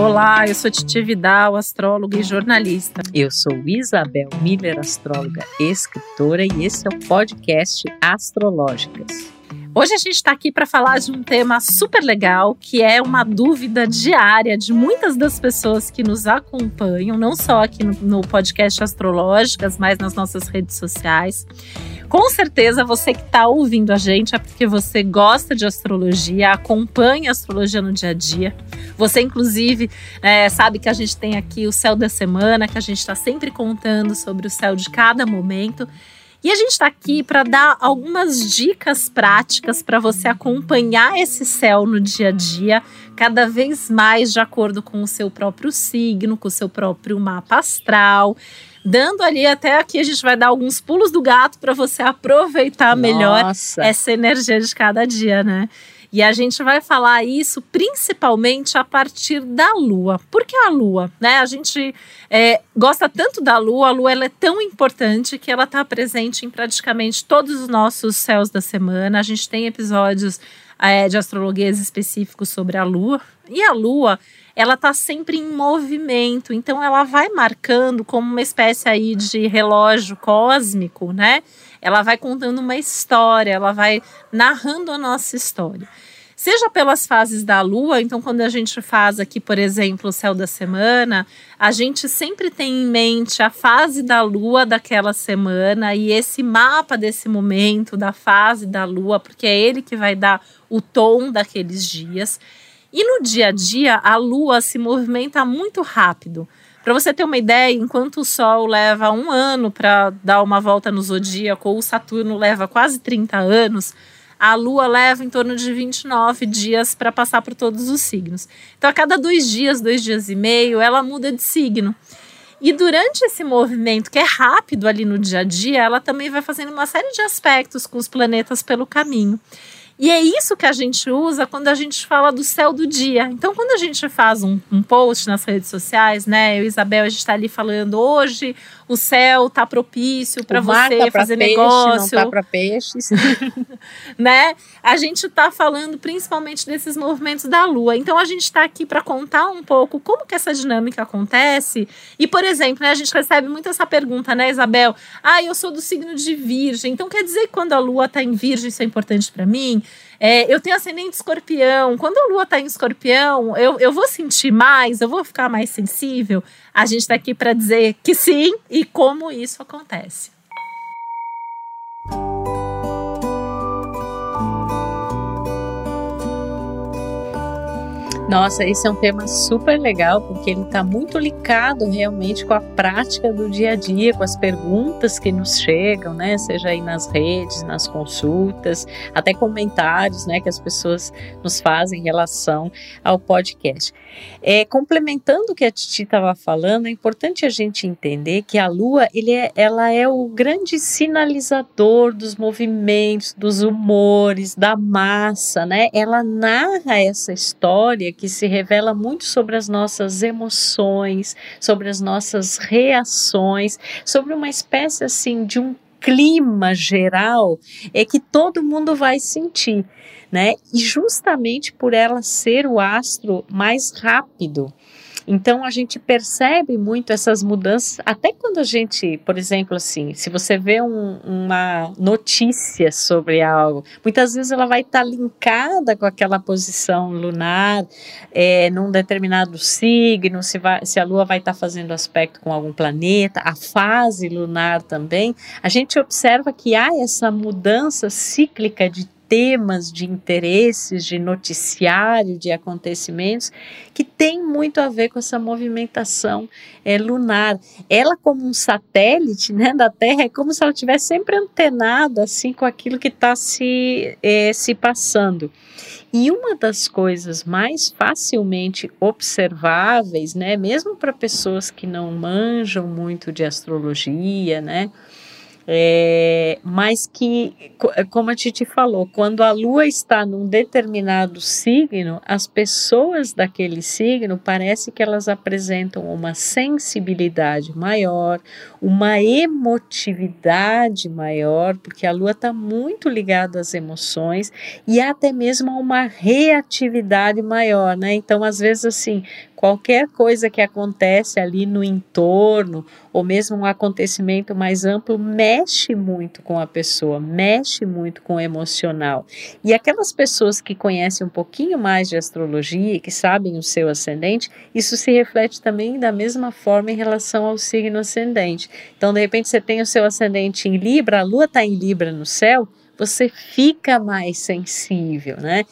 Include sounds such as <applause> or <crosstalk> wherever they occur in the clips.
Olá, eu sou Titi Vidal, astróloga e jornalista. Eu sou Isabel Miller, astróloga escritora, e esse é o podcast Astrológicas. Hoje a gente está aqui para falar de um tema super legal, que é uma dúvida diária de muitas das pessoas que nos acompanham, não só aqui no, no podcast Astrológicas, mas nas nossas redes sociais. Com certeza você que está ouvindo a gente é porque você gosta de astrologia, acompanha a astrologia no dia a dia. Você, inclusive, é, sabe que a gente tem aqui o céu da semana, que a gente está sempre contando sobre o céu de cada momento. E a gente está aqui para dar algumas dicas práticas para você acompanhar esse céu no dia a dia, cada vez mais de acordo com o seu próprio signo, com o seu próprio mapa astral dando ali até aqui a gente vai dar alguns pulos do gato para você aproveitar melhor Nossa. essa energia de cada dia, né? E a gente vai falar isso principalmente a partir da Lua. Por que a Lua? Né? A gente é, gosta tanto da Lua, a Lua ela é tão importante que ela está presente em praticamente todos os nossos céus da semana. A gente tem episódios é, de astrologias específicos sobre a Lua. E a Lua, ela está sempre em movimento, então ela vai marcando como uma espécie aí de relógio cósmico, né? Ela vai contando uma história, ela vai narrando a nossa história. Seja pelas fases da lua, então quando a gente faz aqui, por exemplo, o céu da semana, a gente sempre tem em mente a fase da lua daquela semana e esse mapa desse momento, da fase da lua, porque é ele que vai dar o tom daqueles dias. E no dia a dia, a lua se movimenta muito rápido. Para você ter uma ideia, enquanto o Sol leva um ano para dar uma volta no zodíaco, ou o Saturno leva quase 30 anos, a Lua leva em torno de 29 dias para passar por todos os signos. Então, a cada dois dias, dois dias e meio, ela muda de signo. E durante esse movimento, que é rápido ali no dia a dia, ela também vai fazendo uma série de aspectos com os planetas pelo caminho. E é isso que a gente usa quando a gente fala do céu do dia. Então, quando a gente faz um, um post nas redes sociais, né? Eu e Isabel, a gente está ali falando hoje o céu tá propício para você tá fazer peixe, negócio. Não tá para peixes. <laughs> <laughs> né? A gente está falando principalmente desses movimentos da Lua. Então a gente está aqui para contar um pouco como que essa dinâmica acontece. E, por exemplo, né, a gente recebe muito essa pergunta, né, Isabel? Ah, eu sou do signo de Virgem. Então quer dizer que quando a Lua está em Virgem, isso é importante para mim? É, eu tenho ascendente escorpião. Quando a lua está em escorpião, eu, eu vou sentir mais, eu vou ficar mais sensível. A gente está aqui para dizer que sim e como isso acontece. Nossa, esse é um tema super legal porque ele está muito ligado realmente com a prática do dia a dia, com as perguntas que nos chegam, né? Seja aí nas redes, nas consultas, até comentários, né, que as pessoas nos fazem em relação ao podcast. É, complementando o que a Titi estava falando, é importante a gente entender que a Lua, ele é, ela é o grande sinalizador dos movimentos, dos humores, da massa, né? Ela narra essa história que se revela muito sobre as nossas emoções, sobre as nossas reações, sobre uma espécie assim de um clima geral é que todo mundo vai sentir, né? E justamente por ela ser o astro mais rápido, então a gente percebe muito essas mudanças, até quando a gente, por exemplo, assim, se você vê um, uma notícia sobre algo, muitas vezes ela vai estar tá linkada com aquela posição lunar é, num determinado signo, se, vai, se a Lua vai estar tá fazendo aspecto com algum planeta, a fase lunar também. A gente observa que há essa mudança cíclica de temas, de interesses, de noticiário, de acontecimentos, que tem muito a ver com essa movimentação é, lunar. Ela, como um satélite né, da Terra, é como se ela estivesse sempre antenada assim, com aquilo que está se, é, se passando. E uma das coisas mais facilmente observáveis, né, mesmo para pessoas que não manjam muito de astrologia, né, é, mas que, como a Titi falou, quando a lua está num determinado signo, as pessoas daquele signo parece que elas apresentam uma sensibilidade maior, uma emotividade maior, porque a lua está muito ligada às emoções e até mesmo a uma reatividade maior, né? Então, às vezes, assim, qualquer coisa que acontece ali no entorno, ou mesmo um acontecimento mais amplo, mexe muito com a pessoa, mexe muito com o emocional. E aquelas pessoas que conhecem um pouquinho mais de astrologia e que sabem o seu ascendente, isso se reflete também da mesma forma em relação ao signo ascendente. Então, de repente, você tem o seu ascendente em Libra, a lua está em Libra no céu você fica mais sensível, né?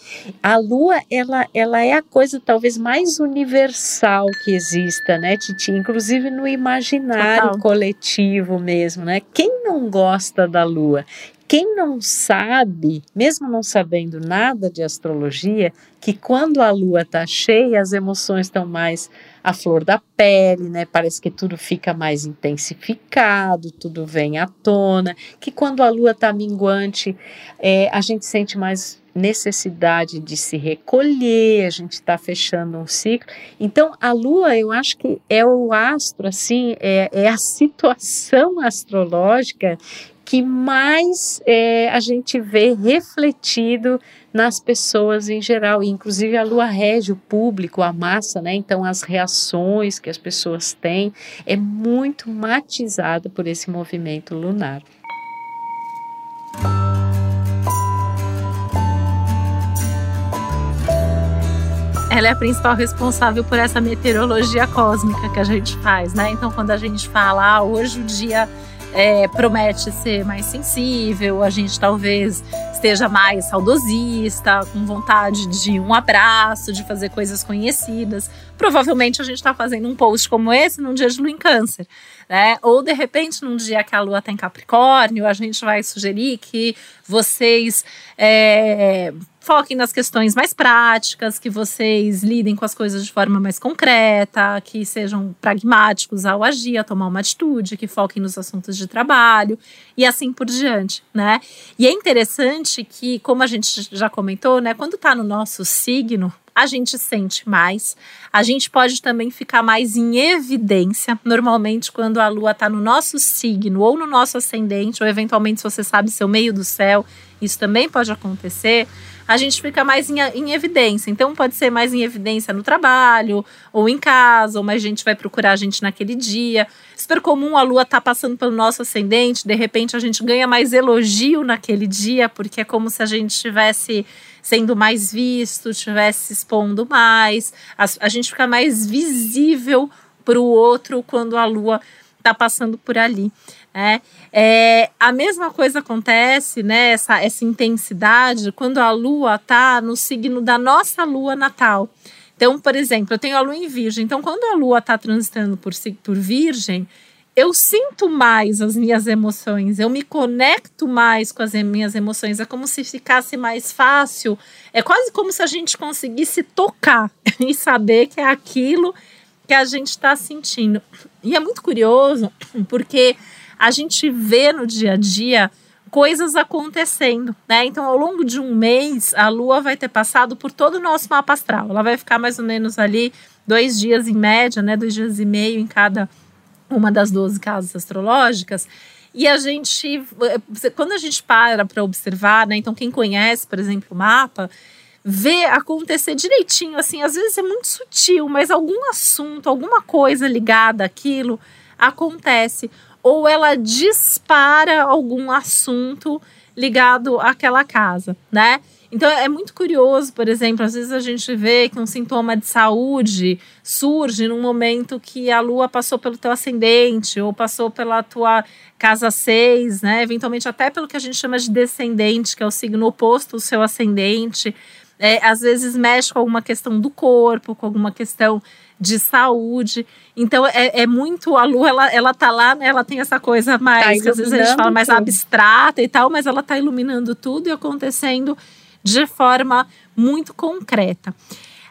A lua, ela, ela é a coisa talvez mais universal que exista, né, Titi? Inclusive no imaginário Total. coletivo mesmo, né? Quem não gosta da lua? Quem não sabe, mesmo não sabendo nada de astrologia, que quando a lua está cheia, as emoções estão mais à flor da pele, né? Parece que tudo fica mais intensificado, tudo vem à tona. Que quando a lua está minguante, é, a gente sente mais necessidade de se recolher, a gente está fechando um ciclo. Então, a lua, eu acho que é o astro, assim, é, é a situação astrológica que mais é, a gente vê refletido nas pessoas em geral, e inclusive a lua rege o público, a massa, né? Então as reações que as pessoas têm é muito matizada por esse movimento lunar. ela é a principal responsável por essa meteorologia cósmica que a gente faz, né? Então, quando a gente fala, ah, hoje o dia é, promete ser mais sensível, a gente talvez esteja mais saudosista, com vontade de um abraço, de fazer coisas conhecidas. Provavelmente a gente está fazendo um post como esse num dia de lua em câncer, né? Ou de repente num dia que a lua está em Capricórnio, a gente vai sugerir que vocês é, foquem nas questões mais práticas, que vocês lidem com as coisas de forma mais concreta, que sejam pragmáticos ao agir, a tomar uma atitude, que foquem nos assuntos de trabalho e assim por diante, né? E é interessante que, como a gente já comentou, né, quando está no nosso signo, a gente sente mais. A gente pode também ficar mais em evidência. Normalmente, quando a lua está no nosso signo ou no nosso ascendente, ou eventualmente, se você sabe seu meio do céu, isso também pode acontecer a gente fica mais em, em evidência. Então, pode ser mais em evidência no trabalho, ou em casa, ou mais gente vai procurar a gente naquele dia. Super comum a lua tá passando pelo nosso ascendente, de repente a gente ganha mais elogio naquele dia, porque é como se a gente estivesse sendo mais visto, estivesse expondo mais. A, a gente fica mais visível para o outro quando a lua está passando por ali. Né? É, a mesma coisa acontece, né, essa, essa intensidade, quando a lua está no signo da nossa lua natal. Então, por exemplo, eu tenho a lua em virgem. Então, quando a lua está transitando por, por virgem, eu sinto mais as minhas emoções, eu me conecto mais com as minhas emoções. É como se ficasse mais fácil. É quase como se a gente conseguisse tocar <laughs> e saber que é aquilo que a gente está sentindo. E é muito curioso, porque a gente vê no dia a dia coisas acontecendo, né? Então, ao longo de um mês, a Lua vai ter passado por todo o nosso mapa astral. Ela vai ficar mais ou menos ali dois dias em média, né? Dois dias e meio em cada uma das 12 casas astrológicas. E a gente, quando a gente para para observar, né? Então, quem conhece, por exemplo, o mapa, vê acontecer direitinho, assim, às vezes é muito sutil, mas algum assunto, alguma coisa ligada àquilo acontece ou ela dispara algum assunto ligado àquela casa, né? Então é muito curioso, por exemplo, às vezes a gente vê que um sintoma de saúde surge num momento que a lua passou pelo teu ascendente ou passou pela tua casa 6, né? Eventualmente até pelo que a gente chama de descendente, que é o signo oposto ao seu ascendente. É, às vezes mexe com alguma questão do corpo, com alguma questão de saúde. Então é, é muito a lua, ela, ela tá lá, né? Ela tem essa coisa mais, tá às vezes a gente fala mais abstrata e tal, mas ela tá iluminando tudo e acontecendo de forma muito concreta.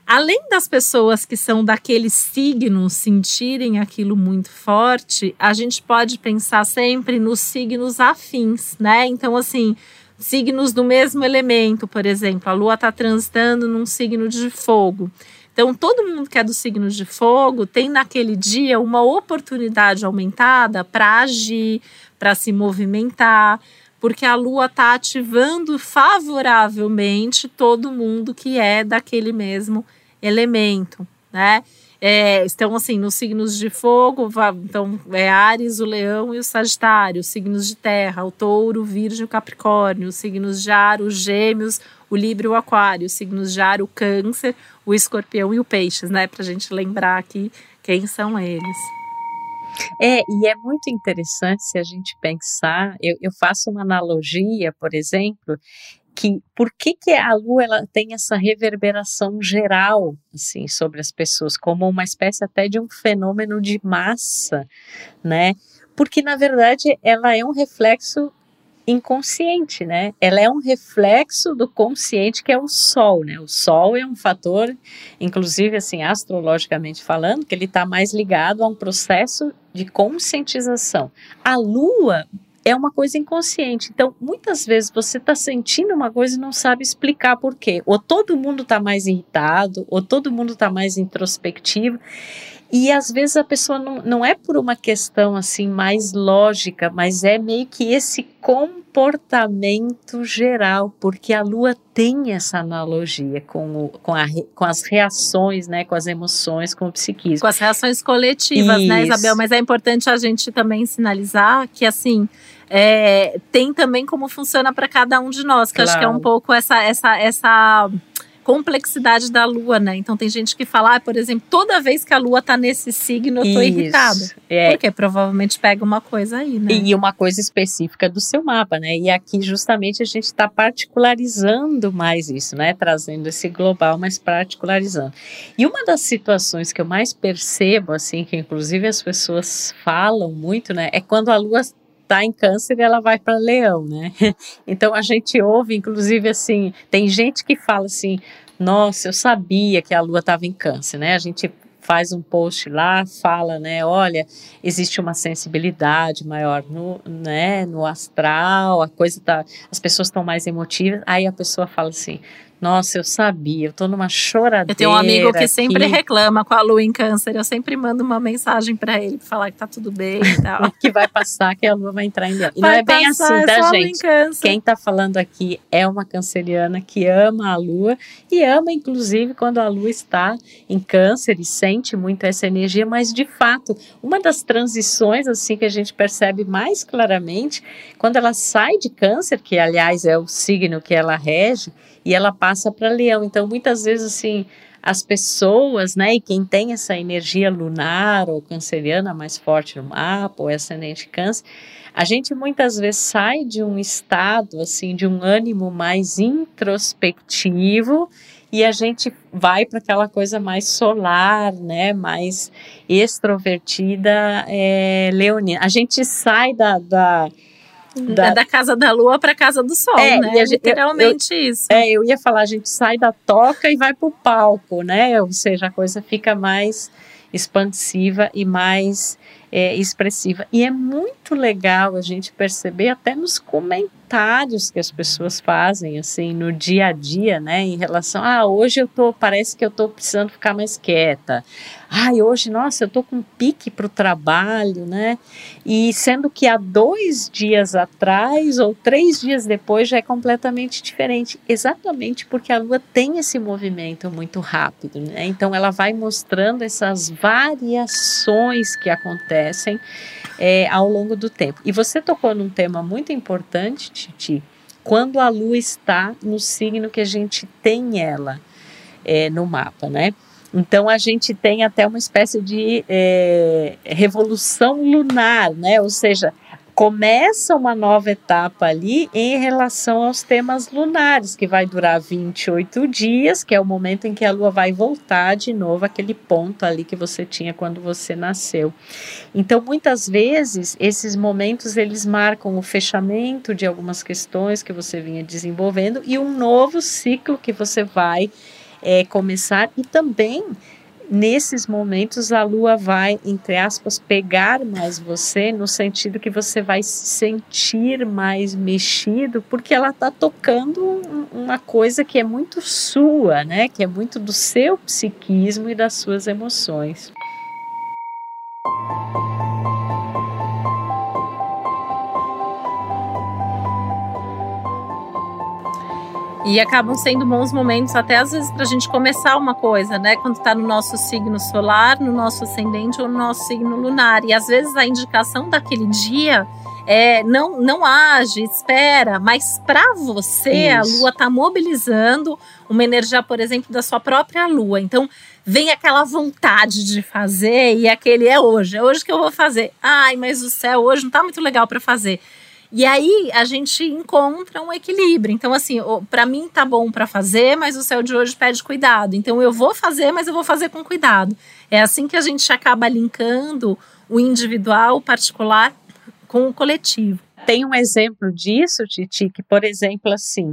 Além das pessoas que são daquele signo sentirem aquilo muito forte, a gente pode pensar sempre nos signos afins, né? Então, assim, signos do mesmo elemento, por exemplo, a lua está transitando num signo de fogo. Então, todo mundo que é do signo de fogo tem naquele dia uma oportunidade aumentada para agir, para se movimentar, porque a lua está ativando favoravelmente todo mundo que é daquele mesmo elemento, né? É, estão assim nos signos de fogo, então é Ares, o Leão e o Sagitário, os signos de terra, o Touro, o Virgem o Capricórnio, os signos de ar, os Gêmeos, o Libra o Aquário, os signos de ar, o Câncer, o Escorpião e o Peixes, né? Para gente lembrar aqui quem são eles. É, e é muito interessante se a gente pensar, eu, eu faço uma analogia, por exemplo, que por que, que a lua ela tem essa reverberação geral assim sobre as pessoas como uma espécie até de um fenômeno de massa, né? Porque na verdade ela é um reflexo inconsciente, né? Ela é um reflexo do consciente que é o sol, né? O sol é um fator, inclusive assim astrologicamente falando, que ele está mais ligado a um processo de conscientização. A lua é uma coisa inconsciente. Então, muitas vezes você está sentindo uma coisa e não sabe explicar por quê. Ou todo mundo está mais irritado, ou todo mundo está mais introspectivo. E às vezes a pessoa não, não é por uma questão assim mais lógica, mas é meio que esse comportamento geral, porque a lua tem essa analogia com, o, com, a, com as reações, né, com as emoções, com o psiquismo. Com as reações coletivas, Isso. né, Isabel? Mas é importante a gente também sinalizar que, assim, é, tem também como funciona para cada um de nós, que claro. acho que é um pouco essa, essa, essa complexidade da lua, né? Então tem gente que fala, ah, por exemplo, toda vez que a lua tá nesse signo, eu tô Isso, irritada. É. Porque provavelmente pega uma coisa aí, né? E uma coisa específica do seu mapa, né? E aqui justamente a gente está particularizando mais isso, né? Trazendo esse global, mas particularizando. E uma das situações que eu mais percebo, assim, que inclusive as pessoas falam muito, né? É quando a lua está em câncer ela vai para leão, né? <laughs> Então a gente ouve, inclusive assim, tem gente que fala assim, nossa, eu sabia que a lua estava em câncer, né? A gente faz um post lá, fala, né, olha, existe uma sensibilidade maior no, né, no astral, a coisa tá, as pessoas estão mais emotivas, aí a pessoa fala assim, nossa, eu sabia, eu tô numa choradeira. Eu tenho um amigo que sempre reclama com a lua em câncer. Eu sempre mando uma mensagem para ele pra falar que tá tudo bem e tal. <laughs> que vai passar, que a lua vai entrar em leão. E vai não é bem passar, assim, tá, gente? Quem tá falando aqui é uma canceriana que ama a lua e ama, inclusive, quando a lua está em câncer e sente muito essa energia, mas de fato, uma das transições assim que a gente percebe mais claramente, quando ela sai de câncer, que aliás é o signo que ela rege, e ela passa para leão. Então, muitas vezes, assim, as pessoas, né, e quem tem essa energia lunar ou canceriana mais forte no mapa, ou ascendente câncer, a gente muitas vezes sai de um estado, assim, de um ânimo mais introspectivo e a gente vai para aquela coisa mais solar, né, mais extrovertida, é, leonina. A gente sai da, da da, da casa da lua para casa do sol, é, né? Literalmente eu, isso. É, eu ia falar, a gente sai da toca e vai para o palco, né? Ou seja, a coisa fica mais expansiva e mais é, expressiva. E é muito legal a gente perceber até nos comentários que as pessoas fazem, assim, no dia a dia, né, em relação, ah, hoje eu tô, parece que eu tô precisando ficar mais quieta. Ai, hoje, nossa, eu tô com pique para o trabalho, né? E sendo que há dois dias atrás ou três dias depois já é completamente diferente, exatamente porque a Lua tem esse movimento muito rápido, né? Então ela vai mostrando essas variações que acontecem é, ao longo do tempo. E você tocou num tema muito importante, Titi, quando a Lua está no signo que a gente tem ela é, no mapa, né? Então a gente tem até uma espécie de é, revolução lunar, né? Ou seja, começa uma nova etapa ali em relação aos temas lunares, que vai durar 28 dias, que é o momento em que a lua vai voltar de novo aquele ponto ali que você tinha quando você nasceu. Então, muitas vezes esses momentos eles marcam o fechamento de algumas questões que você vinha desenvolvendo e um novo ciclo que você vai é, começar e também nesses momentos a lua vai, entre aspas, pegar mais você no sentido que você vai se sentir mais mexido, porque ela está tocando uma coisa que é muito sua, né? Que é muito do seu psiquismo e das suas emoções. E acabam sendo bons momentos, até às vezes, para a gente começar uma coisa, né? Quando está no nosso signo solar, no nosso ascendente ou no nosso signo lunar. E às vezes a indicação daquele dia é, não, não age, espera, mas para você Isso. a lua está mobilizando uma energia, por exemplo, da sua própria lua. Então vem aquela vontade de fazer e aquele é hoje, é hoje que eu vou fazer. Ai, mas o céu hoje não está muito legal para fazer. E aí a gente encontra um equilíbrio. Então, assim, para mim tá bom para fazer, mas o céu de hoje pede cuidado. Então, eu vou fazer, mas eu vou fazer com cuidado. É assim que a gente acaba linkando o individual, o particular, com o coletivo. Tem um exemplo disso, Titi, que, por exemplo, assim,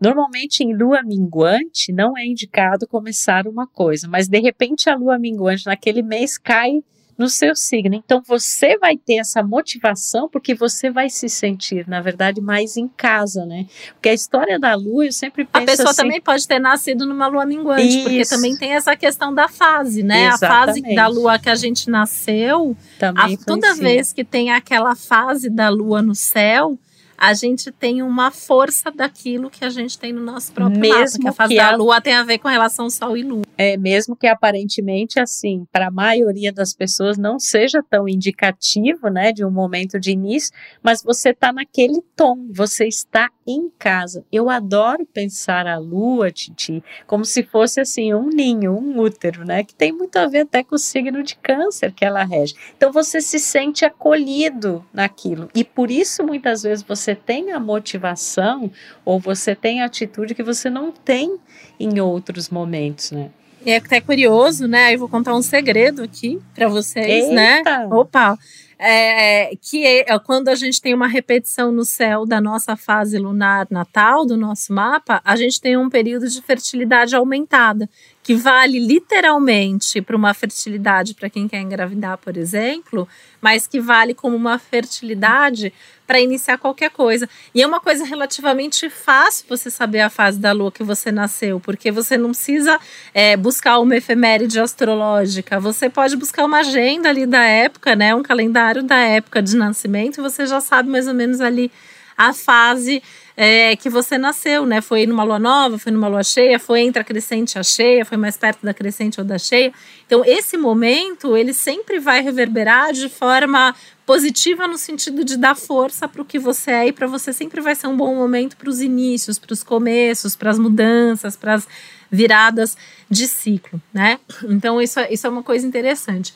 normalmente em lua minguante não é indicado começar uma coisa, mas de repente a lua minguante naquele mês cai no seu signo. Então você vai ter essa motivação porque você vai se sentir, na verdade, mais em casa, né? Porque a história da lua, eu sempre penso A pessoa assim, também pode ter nascido numa lua minguante, isso. porque também tem essa questão da fase, né? Exatamente. A fase da lua que a gente nasceu, também a, toda vez que tem aquela fase da lua no céu, a gente tem uma força daquilo que a gente tem no nosso próprio mesmo mapa, que a fase que da a... lua tem a ver com relação sol e lua. É, mesmo que aparentemente assim, para a maioria das pessoas não seja tão indicativo, né, de um momento de início, mas você está naquele tom, você está em casa. Eu adoro pensar a lua, Titi, como se fosse assim um ninho, um útero, né, que tem muito a ver até com o signo de câncer que ela rege. Então você se sente acolhido naquilo. E por isso muitas vezes você tem a motivação ou você tem a atitude que você não tem em outros momentos, né? É até curioso, né? Eu vou contar um segredo aqui para vocês, né? Eita. né? Opa! É, que é, é quando a gente tem uma repetição no céu da nossa fase lunar natal, do nosso mapa, a gente tem um período de fertilidade aumentada, que vale literalmente para uma fertilidade para quem quer engravidar, por exemplo, mas que vale como uma fertilidade para iniciar qualquer coisa. E é uma coisa relativamente fácil você saber a fase da lua que você nasceu, porque você não precisa é, buscar uma efeméride astrológica, você pode buscar uma agenda ali da época, né, um calendário da época de nascimento, e você já sabe mais ou menos ali a fase é, que você nasceu, né? Foi numa lua nova, foi numa lua cheia, foi entre a crescente e a cheia, foi mais perto da crescente ou da cheia. Então, esse momento, ele sempre vai reverberar de forma positiva no sentido de dar força para o que você é e para você sempre vai ser um bom momento para os inícios, para os começos, para as mudanças, para as viradas de ciclo, né? Então, isso, é, isso é uma coisa interessante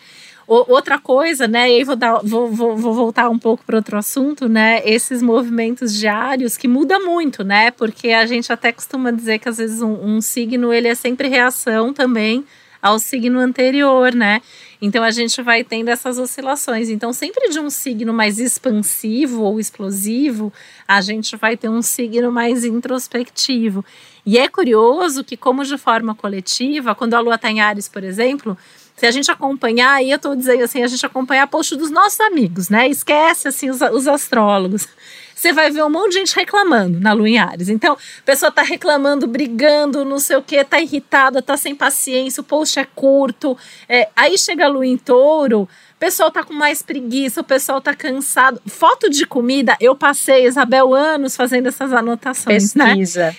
outra coisa, né? E aí vou, dar, vou, vou, vou voltar um pouco para outro assunto, né? Esses movimentos diários que muda muito, né? Porque a gente até costuma dizer que às vezes um, um signo ele é sempre reação também ao signo anterior, né? Então a gente vai tendo essas oscilações. Então, sempre de um signo mais expansivo ou explosivo, a gente vai ter um signo mais introspectivo. E é curioso que, como de forma coletiva, quando a lua está em Ares, por exemplo, se a gente acompanhar, aí eu estou dizendo assim, a gente acompanhar post dos nossos amigos, né? Esquece assim os, os astrólogos. Você vai ver um monte de gente reclamando na Lua em Ares. Então, a pessoa tá reclamando, brigando, não sei o que, tá irritada, tá sem paciência, o post é curto. É, aí chega a Lua em Touro, o pessoal tá com mais preguiça, o pessoal tá cansado. Foto de comida, eu passei, Isabel, anos fazendo essas anotações, né? Pesquisa. né?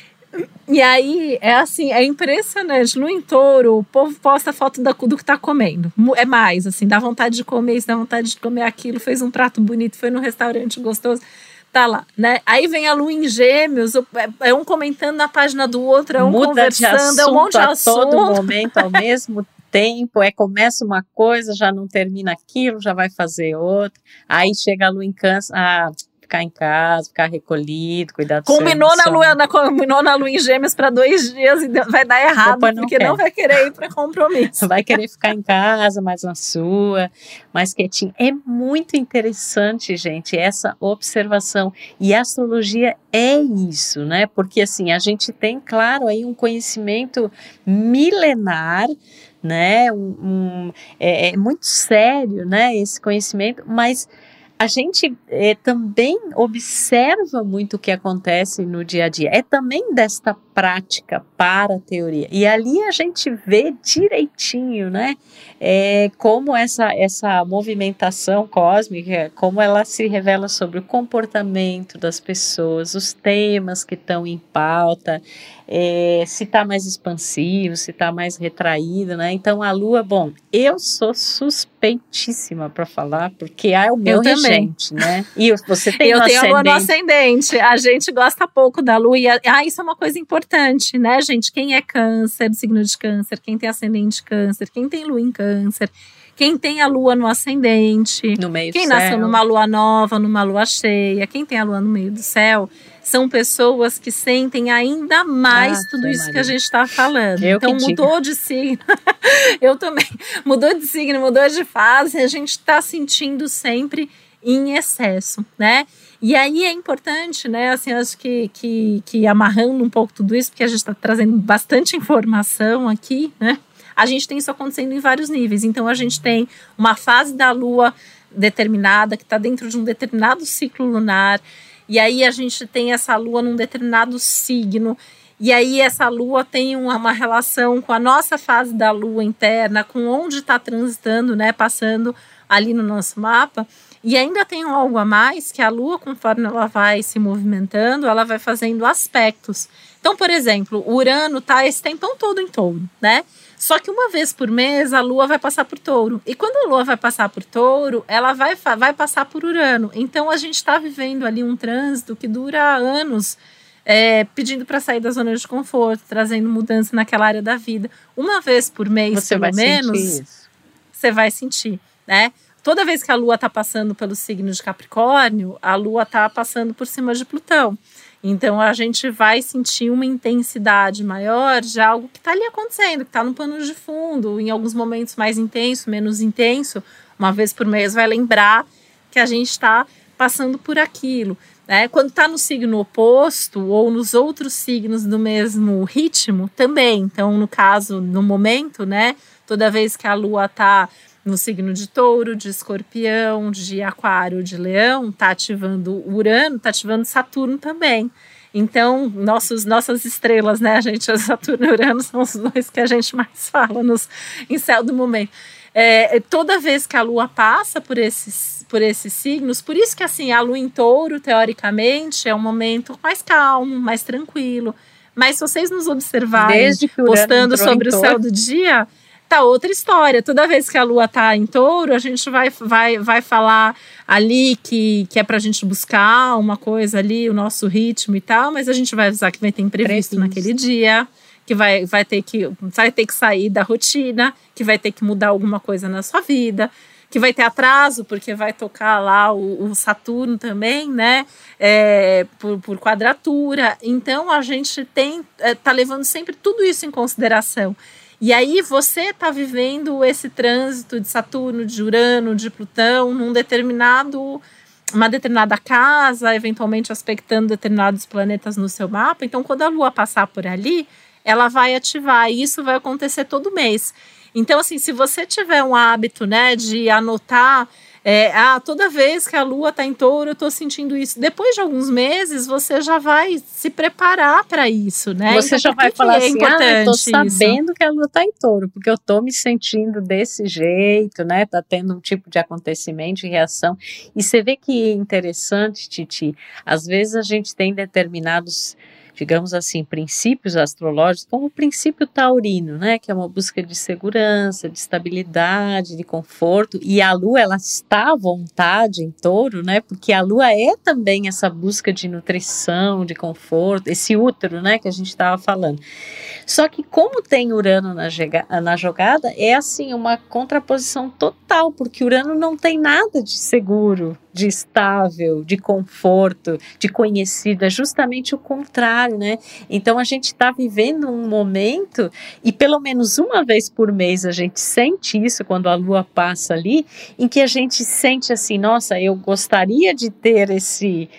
E aí, é assim, é impressionante. No entouro, o povo posta foto da, do que tá comendo. É mais, assim, dá vontade de comer isso, dá vontade de comer aquilo. Fez um prato bonito, foi num restaurante gostoso. Tá lá, né? Aí vem a lua em gêmeos, é, é um comentando na página do outro, é um Muda conversando, é um monte de a assunto. todo <laughs> momento, ao mesmo tempo, é começa uma coisa, já não termina aquilo, já vai fazer outra. Aí chega a lua em câncer, ah, ficar em casa, ficar recolhido, cuidar do combinou na lua, na, Combinou na lua em gêmeos para dois dias e vai dar errado, não porque quer. não vai querer ir para compromisso. vai querer ficar em casa, mais na sua, mais quietinho. É muito interessante, gente, essa observação. E a astrologia é isso, né? Porque assim, a gente tem, claro, aí um conhecimento milenar né? Um, um, é, é, muito sério, né? Esse conhecimento, mas a gente é, também observa muito o que acontece no dia a dia. É também desta prática para a teoria. E ali a gente vê direitinho, né? É, como essa, essa movimentação cósmica, como ela se revela sobre o comportamento das pessoas, os temas que estão em pauta. É, se está mais expansivo, se está mais retraído, né? Então a Lua, bom, eu sou suspeitíssima para falar, porque é o meu eu regente, também. né? E você <laughs> tem Eu tenho ascendente. a Lua no ascendente. A gente gosta pouco da Lua e ah, isso é uma coisa importante, né, gente? Quem é câncer, signo de câncer, quem tem ascendente câncer, quem tem Lua em câncer, quem tem a lua no ascendente, no meio quem nasceu numa lua nova, numa lua cheia, quem tem a lua no meio do céu, são pessoas que sentem ainda mais ah, tudo isso Maria. que a gente está falando. Eu então mudou digo. de signo. <laughs> eu também. Mudou de signo, mudou de fase, a gente está sentindo sempre em excesso, né? E aí é importante, né? Assim, acho que, que, que amarrando um pouco tudo isso, porque a gente está trazendo bastante informação aqui, né? a gente tem isso acontecendo em vários níveis. Então, a gente tem uma fase da Lua determinada, que está dentro de um determinado ciclo lunar, e aí a gente tem essa Lua num determinado signo. E aí essa lua tem uma, uma, relação com a nossa fase da lua interna, com onde está transitando, né, passando ali no nosso mapa. E ainda tem algo a mais que a lua, conforme ela vai se movimentando, ela vai fazendo aspectos. Então, por exemplo, Urano está esse tempão todo em touro, né? Só que uma vez por mês a Lua vai passar por touro. E quando a Lua vai passar por touro, ela vai, vai passar por Urano. Então a gente está vivendo ali um trânsito que dura anos. É, pedindo para sair da zona de conforto, trazendo mudança naquela área da vida. Uma vez por mês, você pelo menos, você vai sentir, né? Toda vez que a Lua está passando pelo signo de Capricórnio, a Lua está passando por cima de Plutão. Então a gente vai sentir uma intensidade maior de algo que está ali acontecendo, que está no pano de fundo, em alguns momentos mais intenso, menos intenso, uma vez por mês vai lembrar que a gente está passando por aquilo. Né? Quando está no signo oposto ou nos outros signos do mesmo ritmo, também. Então, no caso, no momento, né? Toda vez que a Lua está no signo de touro, de escorpião, de aquário, de leão, tá ativando Urano, tá ativando Saturno também. Então, nossos, nossas estrelas, né, a gente, <laughs> Saturno e Urano são os dois que a gente mais fala nos, em céu do momento. É, toda vez que a Lua passa por esses, por esses signos, por isso que assim, a Lua em touro, teoricamente, é um momento mais calmo, mais tranquilo. Mas se vocês nos observarem postando sobre o céu do dia, tá outra história. Toda vez que a lua tá em touro, a gente vai, vai, vai falar ali que, que é pra gente buscar uma coisa ali, o nosso ritmo e tal, mas a gente vai avisar que vai ter imprevisto naquele dia, que vai, vai, ter que vai ter que sair da rotina, que vai ter que mudar alguma coisa na sua vida. Que vai ter atraso, porque vai tocar lá o, o Saturno também, né? É, por, por quadratura. Então a gente tem, é, tá levando sempre tudo isso em consideração. E aí você está vivendo esse trânsito de Saturno, de Urano, de Plutão, num determinado uma determinada casa, eventualmente aspectando determinados planetas no seu mapa. Então, quando a Lua passar por ali, ela vai ativar. E isso vai acontecer todo mês. Então, assim, se você tiver um hábito, né, de anotar é, ah, toda vez que a lua está em touro, eu estou sentindo isso. Depois de alguns meses, você já vai se preparar para isso, né? Você então, já vai falar é assim, ah, eu tô sabendo isso? que a lua está em touro, porque eu estou me sentindo desse jeito, né? Tá tendo um tipo de acontecimento e reação. E você vê que é interessante, Titi, às vezes a gente tem determinados digamos assim, princípios astrológicos, como o princípio taurino, né, que é uma busca de segurança, de estabilidade, de conforto, e a lua ela está à vontade em touro, né, porque a lua é também essa busca de nutrição, de conforto, esse útero, né, que a gente estava falando. Só que como tem Urano na, na jogada, é assim, uma contraposição total, porque Urano não tem nada de seguro, de estável, de conforto, de conhecido, é justamente o contrário, né? Então a gente está vivendo um momento, e pelo menos uma vez por mês a gente sente isso quando a lua passa ali, em que a gente sente assim, nossa, eu gostaria de ter esse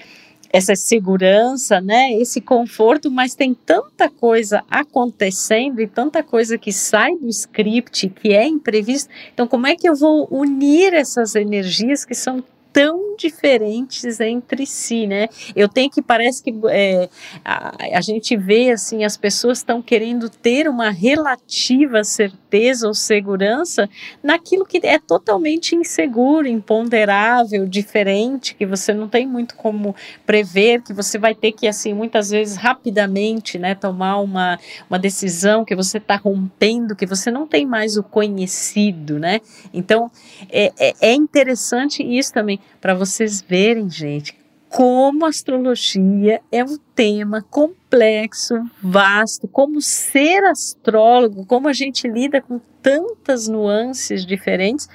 essa segurança, né, esse conforto, mas tem tanta coisa acontecendo e tanta coisa que sai do script, que é imprevisto. Então, como é que eu vou unir essas energias que são tão diferentes entre si, né? Eu tenho que parece que é, a, a gente vê assim as pessoas estão querendo ter uma relativa certeza ou segurança naquilo que é totalmente inseguro, imponderável, diferente, que você não tem muito como prever, que você vai ter que assim muitas vezes rapidamente, né, tomar uma, uma decisão que você está rompendo, que você não tem mais o conhecido, né? Então é, é, é interessante isso também para vocês verem, gente, como a astrologia é um tema complexo, vasto, como ser astrólogo, como a gente lida com tantas nuances diferentes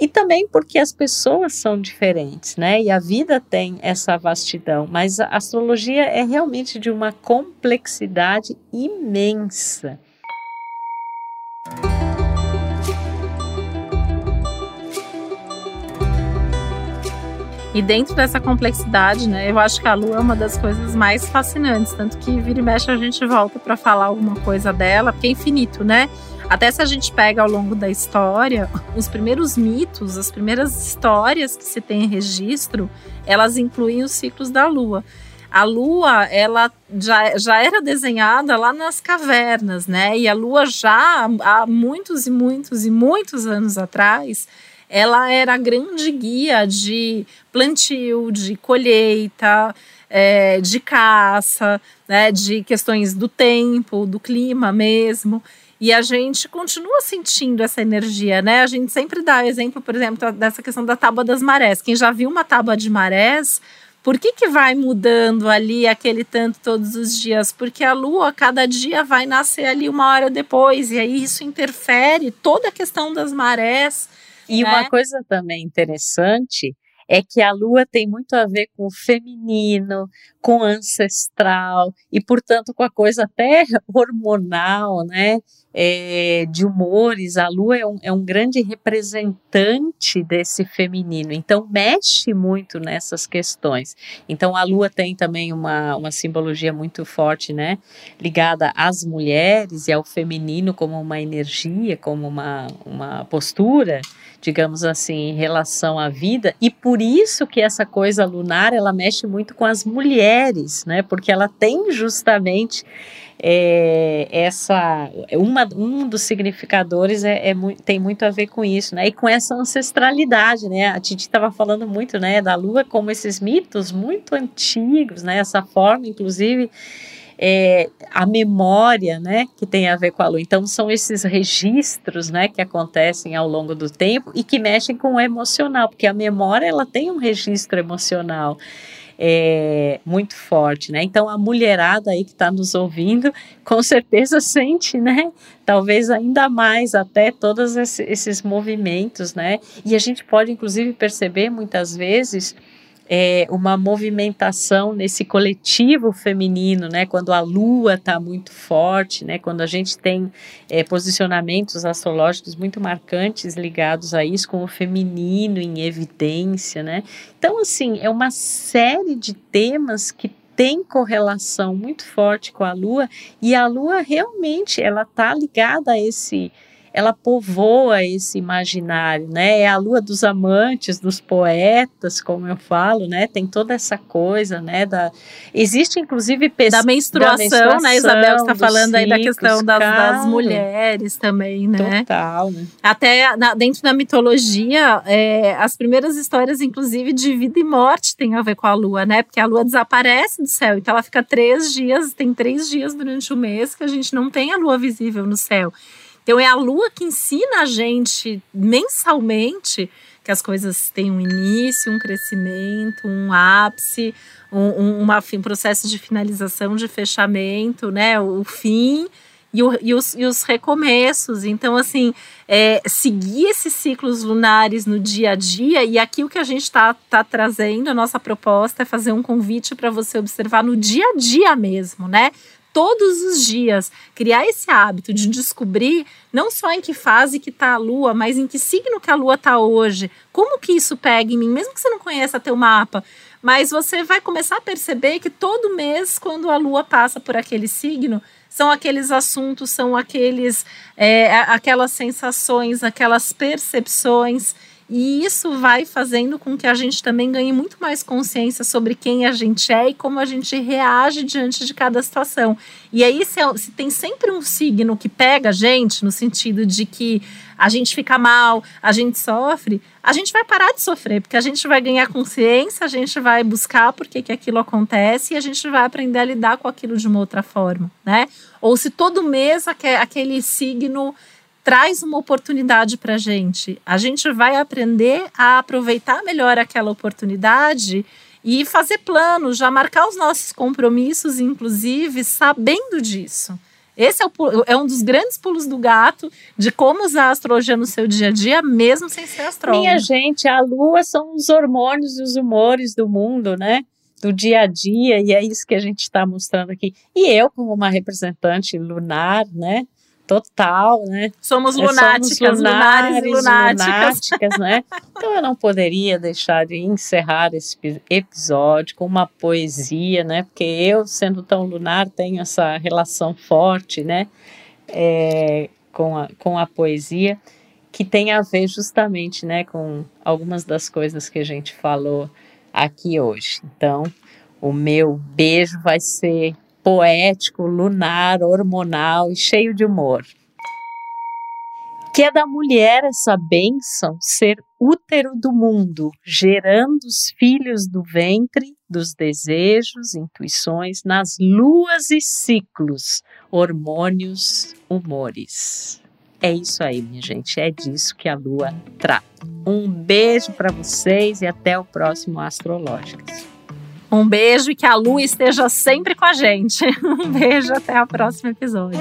e também porque as pessoas são diferentes, né? E a vida tem essa vastidão, mas a astrologia é realmente de uma complexidade imensa. E dentro dessa complexidade, né, eu acho que a Lua é uma das coisas mais fascinantes, tanto que vira e mexe a gente volta para falar alguma coisa dela, porque é infinito, né? Até se a gente pega ao longo da história, os primeiros mitos, as primeiras histórias que se tem em registro, elas incluem os ciclos da Lua. A Lua, ela já, já era desenhada lá nas cavernas, né? E a Lua já há muitos e muitos e muitos anos atrás, ela era a grande guia de plantio, de colheita, é, de caça, né, de questões do tempo, do clima mesmo. E a gente continua sentindo essa energia, né? A gente sempre dá exemplo, por exemplo, dessa questão da tábua das marés. Quem já viu uma tábua de marés, por que, que vai mudando ali aquele tanto todos os dias? Porque a lua, cada dia, vai nascer ali uma hora depois, e aí isso interfere toda a questão das marés. E né? uma coisa também interessante é que a lua tem muito a ver com o feminino, com o ancestral e, portanto, com a coisa até <laughs> hormonal, né? É, de humores. A lua é um, é um grande representante desse feminino, então mexe muito nessas questões. Então, a lua tem também uma, uma simbologia muito forte, né? Ligada às mulheres e ao feminino como uma energia, como uma, uma postura digamos assim, em relação à vida, e por isso que essa coisa lunar, ela mexe muito com as mulheres, né, porque ela tem justamente é, essa, uma, um dos significadores é, é, tem muito a ver com isso, né, e com essa ancestralidade, né, a Titi estava falando muito, né, da lua como esses mitos muito antigos, né, essa forma, inclusive, é, a memória, né, que tem a ver com a lua. Então, são esses registros, né, que acontecem ao longo do tempo e que mexem com o emocional, porque a memória, ela tem um registro emocional é, muito forte, né? Então, a mulherada aí que está nos ouvindo, com certeza <laughs> sente, né? Talvez ainda mais até todos esses movimentos, né? E a gente pode, inclusive, perceber muitas vezes é, uma movimentação nesse coletivo feminino, né? Quando a lua está muito forte, né? Quando a gente tem é, posicionamentos astrológicos muito marcantes ligados a isso, com o feminino em evidência, né? Então, assim, é uma série de temas que tem correlação muito forte com a lua e a lua realmente ela está ligada a esse ela povoa esse imaginário, né? É a lua dos amantes, dos poetas, como eu falo, né? Tem toda essa coisa, né? Da existe inclusive da menstruação, da menstruação né? Isabel está falando aí da questão das, das, mulheres também, né? Total. Né? Até na, dentro da mitologia, é, as primeiras histórias, inclusive de vida e morte, tem a ver com a lua, né? Porque a lua desaparece do céu, então ela fica três dias, tem três dias durante o mês que a gente não tem a lua visível no céu. Então é a lua que ensina a gente mensalmente que as coisas têm um início, um crescimento, um ápice, um, um, uma, um processo de finalização, de fechamento, né? O fim e, o, e, os, e os recomeços. Então, assim, é, seguir esses ciclos lunares no dia a dia, e aqui o que a gente está tá trazendo, a nossa proposta é fazer um convite para você observar no dia a dia mesmo, né? Todos os dias, criar esse hábito de descobrir não só em que fase que está a lua, mas em que signo que a lua está hoje, como que isso pega em mim, mesmo que você não conheça teu mapa, mas você vai começar a perceber que todo mês, quando a lua passa por aquele signo, são aqueles assuntos, são aqueles, é, aquelas sensações, aquelas percepções E isso vai fazendo com que a gente também ganhe muito mais consciência sobre quem a gente é e como a gente reage diante de cada situação. E aí, se, é se tem sempre um signo que pega a gente, no sentido de que a gente fica mal, a gente sofre, a gente vai parar de sofrer, porque a gente vai ganhar consciência, a gente vai buscar por que, que aquilo acontece e a gente vai aprender a lidar com aquilo de uma outra forma, né? Ou se todo mês aquele signo traz uma oportunidade para a gente, a gente vai aprender a aproveitar melhor aquela oportunidade e fazer planos, já marcar os nossos compromissos, inclusive, sabendo disso. Esse é, o, é, um dos grandes pulos do gato de como usar a astrologia no seu dia a dia, mesmo sem ser astrólogo. Minha gente, a lua são os hormônios e os humores do mundo, né? Do dia a dia, e é isso que a gente está mostrando aqui. E eu, como uma representante lunar, né? Total, né? Somos lunáticas, Somos lunares, e lunáticas. lunáticas, né? Então eu não poderia deixar de encerrar esse episódio com uma poesia, né? Porque eu, sendo tão lunar, tenho essa relação forte, né? É, com, a, com a poesia, que tem a ver justamente, né? Com algumas das coisas que a gente falou aqui hoje. Então, o meu beijo vai ser poético, lunar, hormonal e cheio de humor. Que é da mulher essa bênção ser útero do mundo, gerando os filhos do ventre, dos desejos, intuições, nas luas e ciclos, hormônios, humores. É isso aí, minha gente, é disso que a lua trata. Um beijo para vocês e até o próximo Astrológicas. Um beijo e que a lua esteja sempre com a gente. <laughs> Um beijo, até o próximo episódio.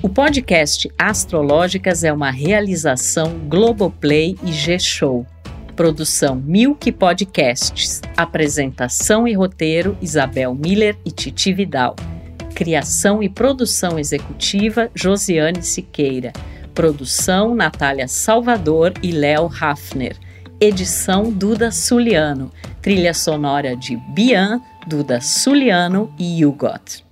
O podcast Astrológicas é uma realização Globoplay e G-Show. Produção Milk Podcasts. Apresentação e roteiro Isabel Miller e Titi Vidal. Criação e produção executiva Josiane Siqueira. Produção Natália Salvador e Léo Hafner edição Duda Suliano, trilha sonora de Bian, Duda Suliano e Hugot.